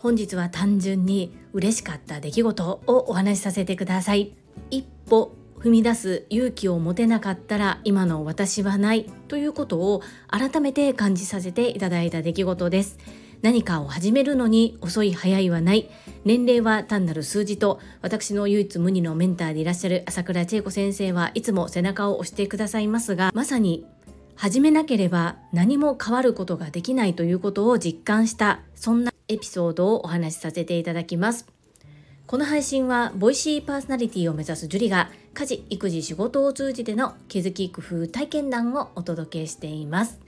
本日は単純に嬉しかった出来事をお話しさせてください。一歩踏み出す勇気を持てなかったら今の私はないということを改めて感じさせていただいた出来事です。何かを始めるのに遅い早いはない。年齢は単なる数字と私の唯一無二のメンターでいらっしゃる朝倉千恵子先生はいつも背中を押してくださいますがまさに始めなければ何も変わることができないということを実感したそんなエピソードをお話しさせていただきます。この配信はボイシーパーソナリティを目指すジュリが家事育児仕事を通じての気づき工夫体験談をお届けしています。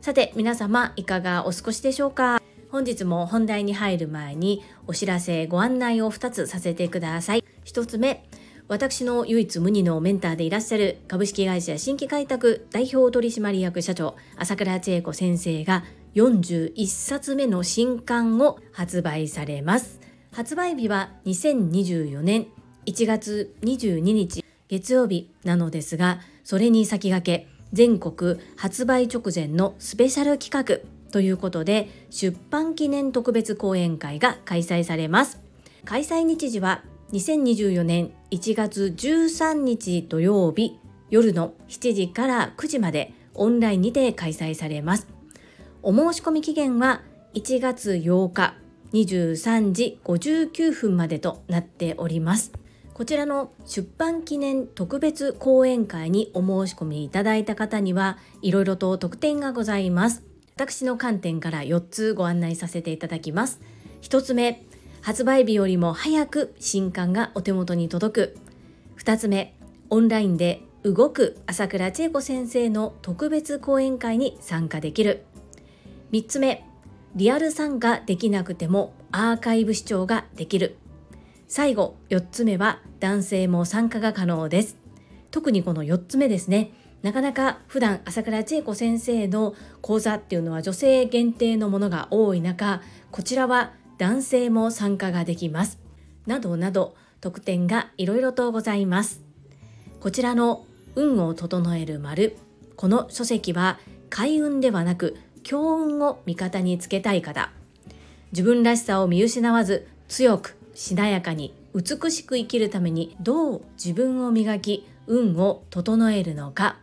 さて皆様いかがお過ごしでしょうか？本日も本題に入る前にお知らせご案内を2つさせてください。1つ目私の唯一無二のメンターでいらっしゃる株式会社新規開拓代表取締役社長朝倉千恵子先生が41冊目の新刊を発売されます。発売日は2024年1月22日月曜日なのですがそれに先駆け全国発売直前のスペシャル企画ということで出版記念特別講演会が開催されます。開催日時は2024年1月13日土曜日夜の7時から9時までオンラインにて開催されます。お申し込み期限は1月8日23時59分までとなっております。こちらの出版記念特別講演会にお申し込みいただいた方にはいろいろと特典がございます。私の観点から4つご案内させていただきます。1つ目発売日よりも早く新刊がお手元に届く。2つ目オンラインで動く朝倉千恵子先生の特別講演会に参加できる。3つ目リアル参加できなくてもアーカイブ視聴ができる。最後4つ目は男性も参加が可能です。特にこの4つ目ですね。なかなか普段朝倉千恵子先生の講座っていうのは女性限定のものが多い中こちらは男性も参加ができます。などなど特典がいろいろとございます。こちらの運を整える丸この書籍は開運ではなく強運を味方につけたい方。自分らしさを見失わず強くしなやかに美しく生きるためにどう自分を磨き運を整えるのか。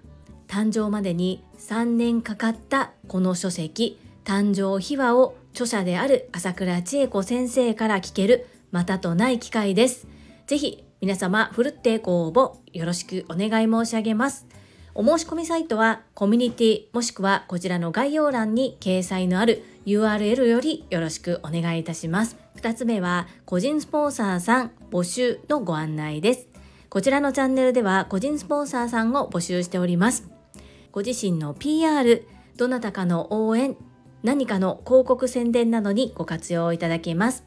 誕生までに3年かかったこの書籍誕生秘話を著者である朝倉千恵子先生から聞けるまたとない機会です。ぜひ皆様ふるってご応募よろしくお願い申し上げます。お申し込みサイトはコミュニティもしくはこちらの概要欄に掲載のある URL よりよろしくお願いいたします。2つ目は個人スポンサーさん募集のご案内です。こちらのチャンネルでは個人スポンサーさんを募集しております。ご自身の PR、どなたかの応援、何かの広告宣伝などにご活用いただけます。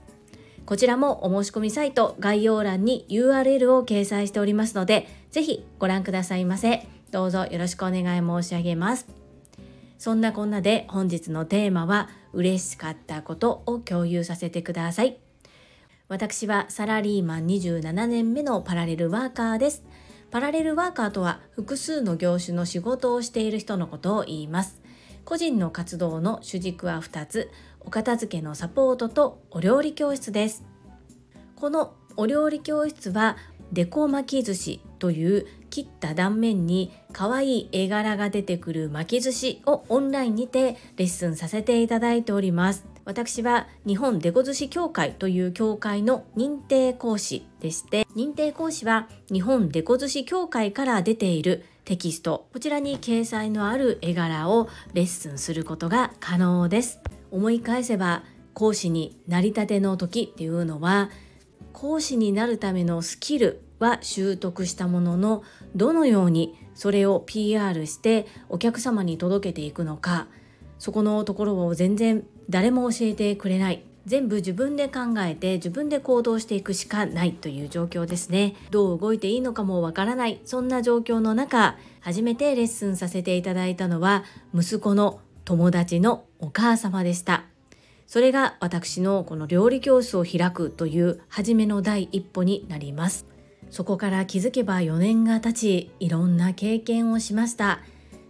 こちらもお申し込みサイト概要欄に URL を掲載しておりますので、ぜひご覧くださいませ。どうぞよろしくお願い申し上げます。そんなこんなで本日のテーマは嬉しかったことを共有させてください。私はサラリーマン27年目のパラレルワーカーです。パラレルワーカーとは複数の業種の仕事をしている人のことを言います。個人の活動の主軸は2つ、お片付けのサポートとお料理教室です。このお料理教室はデコ巻き寿司という切った断面に可愛い絵柄が出てくる巻き寿司をオンラインにてレッスンさせていただいております。私は日本デコ寿司協会という協会の認定講師でして認定講師は日本デコ寿司協会から出ているテキスト。こちらに掲載のある絵柄をレッスンすることが可能です。思い返せば講師になりたての時っていうのは講師になるためのスキルは習得したもののどのようにそれを PR してお客様に届けていくのかそこのところを全然誰も教えてくれない。全部自分で考えて自分で行動していくしかないという状況ですね。どう動いていいのかもわからない。そんな状況の中初めてレッスンさせていただいたのは息子の友達のお母様でした。それが私のこの料理教室を開くという初めの第一歩になります。そこから気づけば4年が経ちいろんな経験をしました。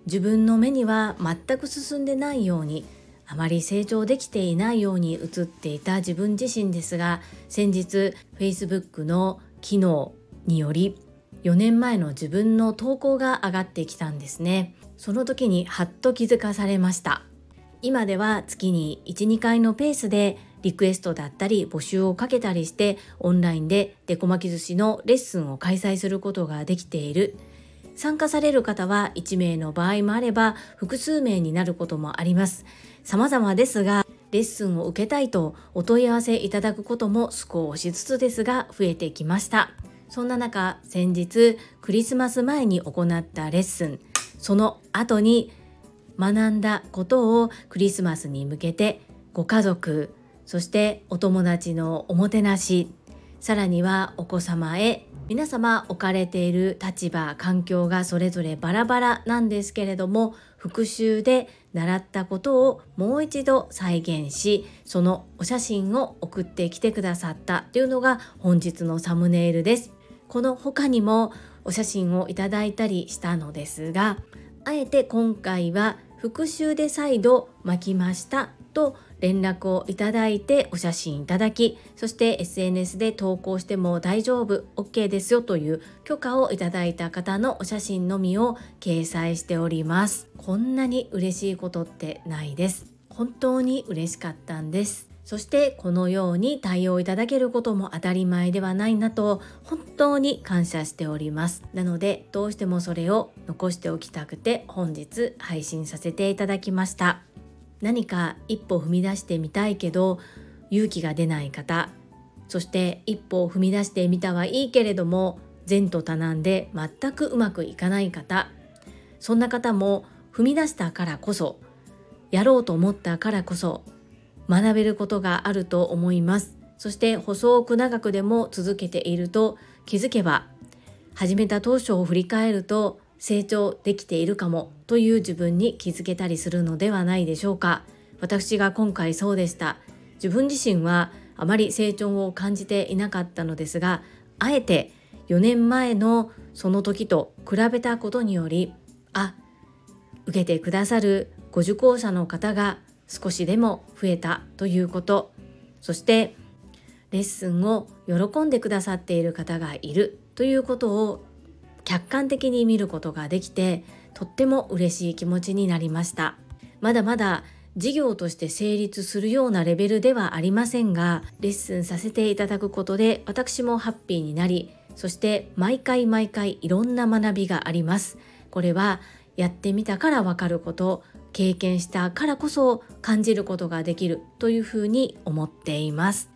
自分の目には全く進んでないようにあまり成長できていないように映っていた自分自身ですが先日 Facebook の機能により4年前の自分の投稿が上がってきたんですね。その時にハッと気づかされました。今では月に12回のペースでリクエストだったり募集をかけたりしてオンラインでデコ巻き寿司のレッスンを開催することができている。参加される方は1名の場合もあれば複数名になることもあります。様々ですがレッスンを受けたいとお問い合わせいただくことも少しずつですが増えてきました。そんな中先日クリスマス前に行ったレッスン。その後に学んだことをクリスマスに向けてご家族そしてお友達のおもてなしさらにはお子様へ皆様置かれている立場環境がそれぞれバラバラなんですけれども復習で習ったことをもう一度再現しそのお写真を送ってきてくださったというのが本日のサムネイルです。この他にもお写真をいただいたりしたのですがあえて今回は復習で再度巻きました。と連絡をいただいてお写真いただきそして SNS で投稿しても大丈夫 OK ですよという許可をいただいた方のお写真のみを掲載しております。こんなに嬉しいことってないです。本当に嬉しかったんです。そしてこのように対応いただけることも当たり前ではないなと本当に感謝しております。なのでどうしてもそれを残しておきたくて本日配信させていただきました。何か一歩踏み出してみたいけど勇気が出ない方そして一歩を踏み出してみたはいいけれども前途多難で全くうまくいかない方そんな方も踏み出したからこそやろうと思ったからこそ学べることがあると思います。そして細く長くでも続けていると気づけば始めた当初を振り返ると成長できているかもという自分に気づけたりするのではないでしょうか。私が今回そうでした。自分自身はあまり成長を感じていなかったのですがあえて4年前のその時と比べたことによりあ受けてくださるご受講者の方が少しでも増えたということ。そしてレッスンを喜んでくださっている方がいるということを客観的に見ることができてとっても嬉しい気持ちになりました。まだまだ事業として成立するようなレベルではありませんがレッスンさせていただくことで私もハッピーになりそして毎回毎回いろんな学びがあります。これはやってみたからわかること経験したからこそ感じることができるというふうに思っています。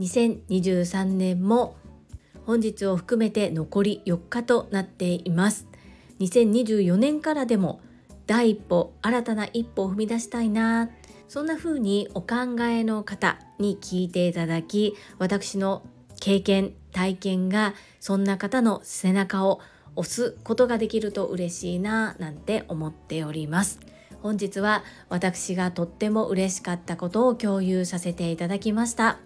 2023年も本日を含めて残り4日となっています。2024年からでも第一歩新たな一歩を踏み出したいな。そんな風にお考えの方に聞いていただき私の経験体験がそんな方の背中を押すことができると嬉しいななんて思っております。本日は私がとっても嬉しかったことを共有させていただきました。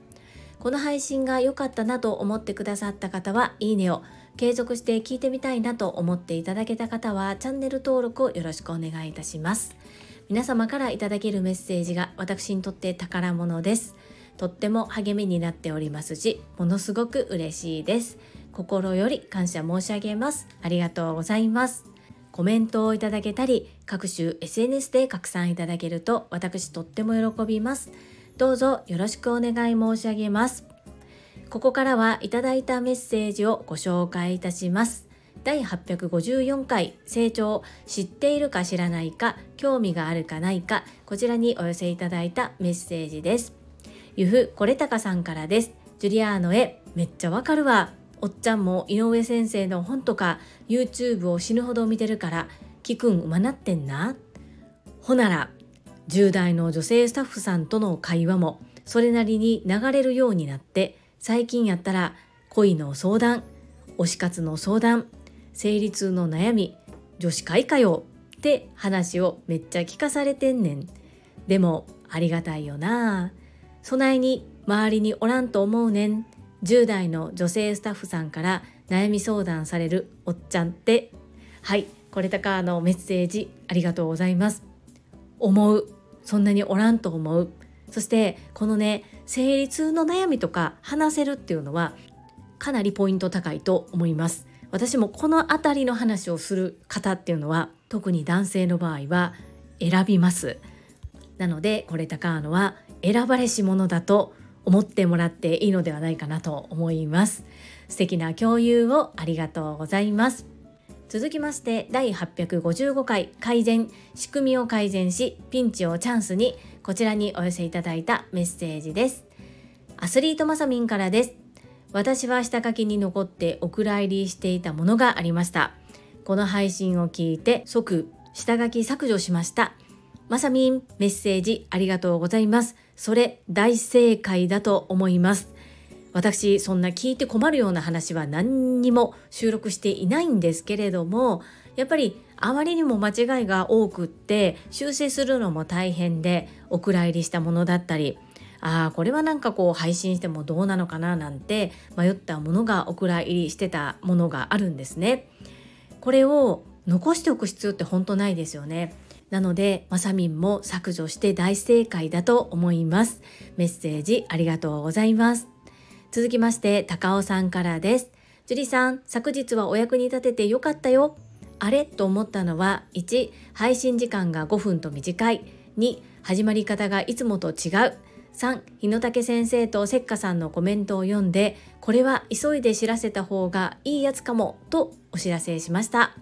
この配信が良かったなと思ってくださった方はいいねを継続して聞いてみたいなと思っていただけた方はチャンネル登録をよろしくお願いいたします。皆様からいただけるメッセージが私にとって宝物です。とっても励みになっておりますしものすごく嬉しいです。心より感謝申し上げます。ありがとうございます。コメントをいただけたり各種 SNS で拡散いただけると私とっても喜びます。どうぞよろしくお願い申し上げます。ここからはいただいたメッセージをご紹介いたします。第854回成長知っているか知らないか興味があるかないかこちらにお寄せいただいたメッセージです。ゆふこれたかさんからです。ジュリアーノへめっちゃわかるわ。おっちゃんも井上先生の本とか YouTube を死ぬほど見てるから聞くんうまなってんな。ほなら10代の女性スタッフさんとの会話もそれなりに流れるようになって最近やったら恋の相談推し活の相談生理痛の悩み女子会かよって話をめっちゃ聞かされてんねん。でもありがたいよな。備えに周りにおらんと思うねん。10代の女性スタッフさんから悩み相談されるおっちゃんって。はいこれたかのメッセージありがとうございます。思う。そんなにおらんと思う。そしてこのね生理痛の悩みとか話せるっていうのはかなりポイント高いと思います。私もこの辺りの話をする方っていうのは特に男性の場合は選びます。なのでこれ高野は選ばれし者だと思ってもらっていいのではないかなと思います。素敵な共有をありがとうございます。続きまして第855回改善仕組みを改善しピンチをチャンスにこちらにお寄せいただいたメッセージです。アスリートマサミンからです。私は下書きに残ってお蔵入りしていたものがありました。この配信を聞いて即下書き削除しました。まさみんメッセージありがとうございます。それ大正解だと思います。私そんな聞いて困るような話は何にも収録していないんですけれどもやっぱりあまりにも間違いが多くって修正するのも大変でお蔵入りしたものだったりああこれはなんかこう配信してもどうなのかななんて迷ったものがお蔵入りしてたものがあるんですね。これを残しておく必要って本当ないですよね。なのでまさみんも削除して大正解だと思います。メッセージありがとうございます。続きまして高尾さんからです。樹里さん昨日はお役に立ててよかったよ。あれと思ったのは1配信時間が5分と短い。2始まり方がいつもと違う。3日野武先生とせっかさんのコメントを読んでこれは急いで知らせた方がいいやつかもとお知らせしました。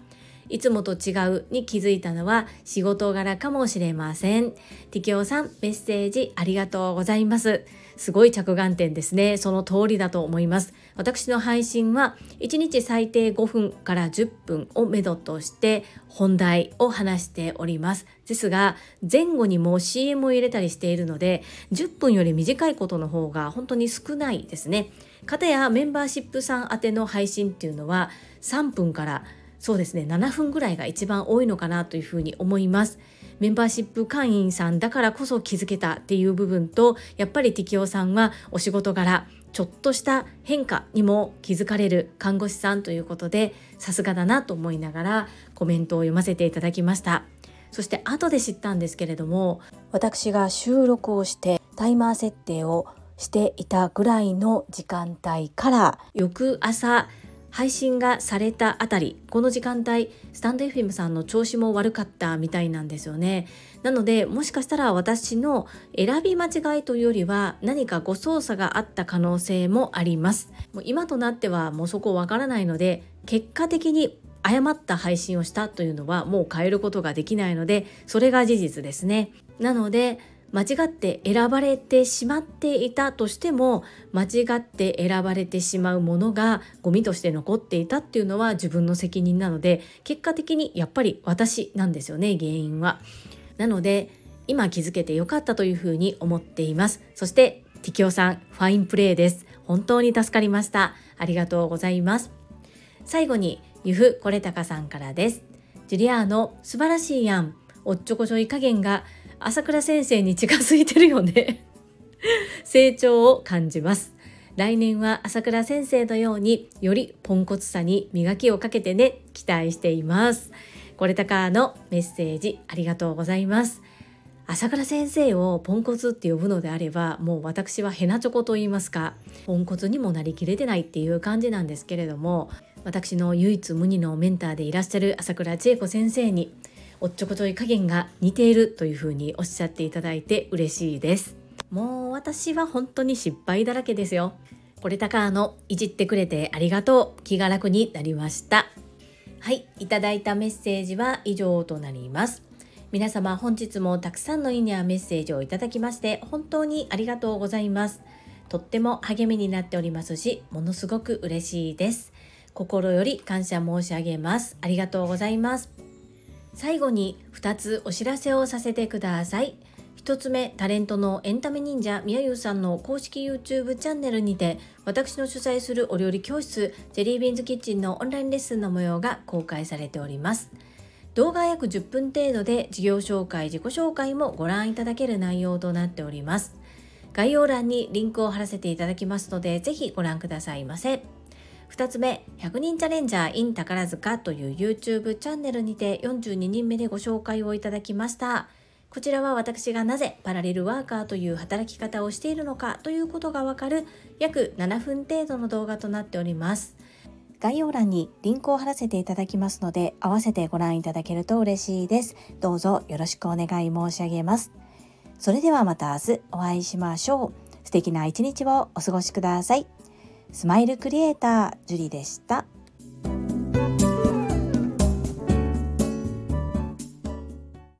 いつもと違うに気づいたのは仕事柄かもしれません。ティキオさん、メッセージありがとうございます。すごい着眼点ですね。その通りだと思います。私の配信は1日最低5分から10分をめどとして本題を話しております。ですが前後にも CM を入れたりしているので10分より短いことの方が本当に少ないですね。かたやメンバーシップさん宛ての配信っていうのは3分からそうですね7分ぐらいが一番多いのかなというふうに思いますメンバーシップ会員さんだからこそ気づけたっていう部分とやっぱり適応さんはお仕事柄ちょっとした変化にも気づかれる看護師さんということでさすがだなと思いながらコメントを読ませていただきました。そして後で知ったんですけれども私が収録をしてタイマー設定をしていたぐらいの時間帯から翌朝配信がされたあたりこの時間帯スタンド FM さんの調子も悪かったみたいなんですよね。なのでもしかしたら私の選び間違いというよりは何か誤操作があった可能性もあります。もう今となってはもうそこわからないので結果的に誤った配信をしたというのはもう変えることができないのでそれが事実ですね。なので間違って選ばれてしまっていたとしても間違って選ばれてしまうものがゴミとして残っていたっていうのは自分の責任なので結果的にやっぱり私なんですよね原因は。なので今気づけてよかったというふうに思っています。そしてティキオさんファインプレーです。本当に助かりました。ありがとうございます。最後にゆふこれたかさんからです。ジュリアーノ素晴らしいやん。おっちょこちょい加減が朝倉先生に近づいてるよね。成長を感じます。来年は朝倉先生のようによりポンコツさに磨きをかけてね期待しています。これたかのメッセージありがとうございます。朝倉先生をポンコツって呼ぶのであればもう私はヘナチョコと言いますか。ポンコツにもなりきれてないっていう感じなんですけれども私の唯一無二のメンターでいらっしゃる朝倉千恵子先生におっちょこちょい加減が似ているというふうにおっしゃっていただいて嬉しいです。もう私は本当に失敗だらけですよ。これたかのいじってくれてありがとう。気が楽になりました。はいいただいたメッセージは以上となります。皆様本日もたくさんのいいねやメッセージをいただきまして本当にありがとうございます。とっても励みになっておりますしものすごく嬉しいです。心より感謝申し上げます。ありがとうございます。最後に2つお知らせをさせてください。1つ目タレントのエンタメ忍者みやゆうさんの公式 YouTube チャンネルにて私の主催するお料理教室ジェリービーンズキッチンのオンラインレッスンの模様が公開されております。動画約10分程度で事業紹介自己紹介もご覧いただける内容となっております。概要欄にリンクを貼らせていただきますのでぜひご覧くださいませ。2つ目100人チャレンジャー in 宝塚という YouTube チャンネルにて42人目でご紹介をいただきました。こちらは私がなぜパラレルワーカーという働き方をしているのかということがわかる約7分程度の動画となっております。概要欄にリンクを貼らせていただきますので合わせてご覧いただけると嬉しいです。どうぞよろしくお願い申し上げます。それではまた明日お会いしましょう。素敵な一日をお過ごしください。スマイルクリエイタージュリでした。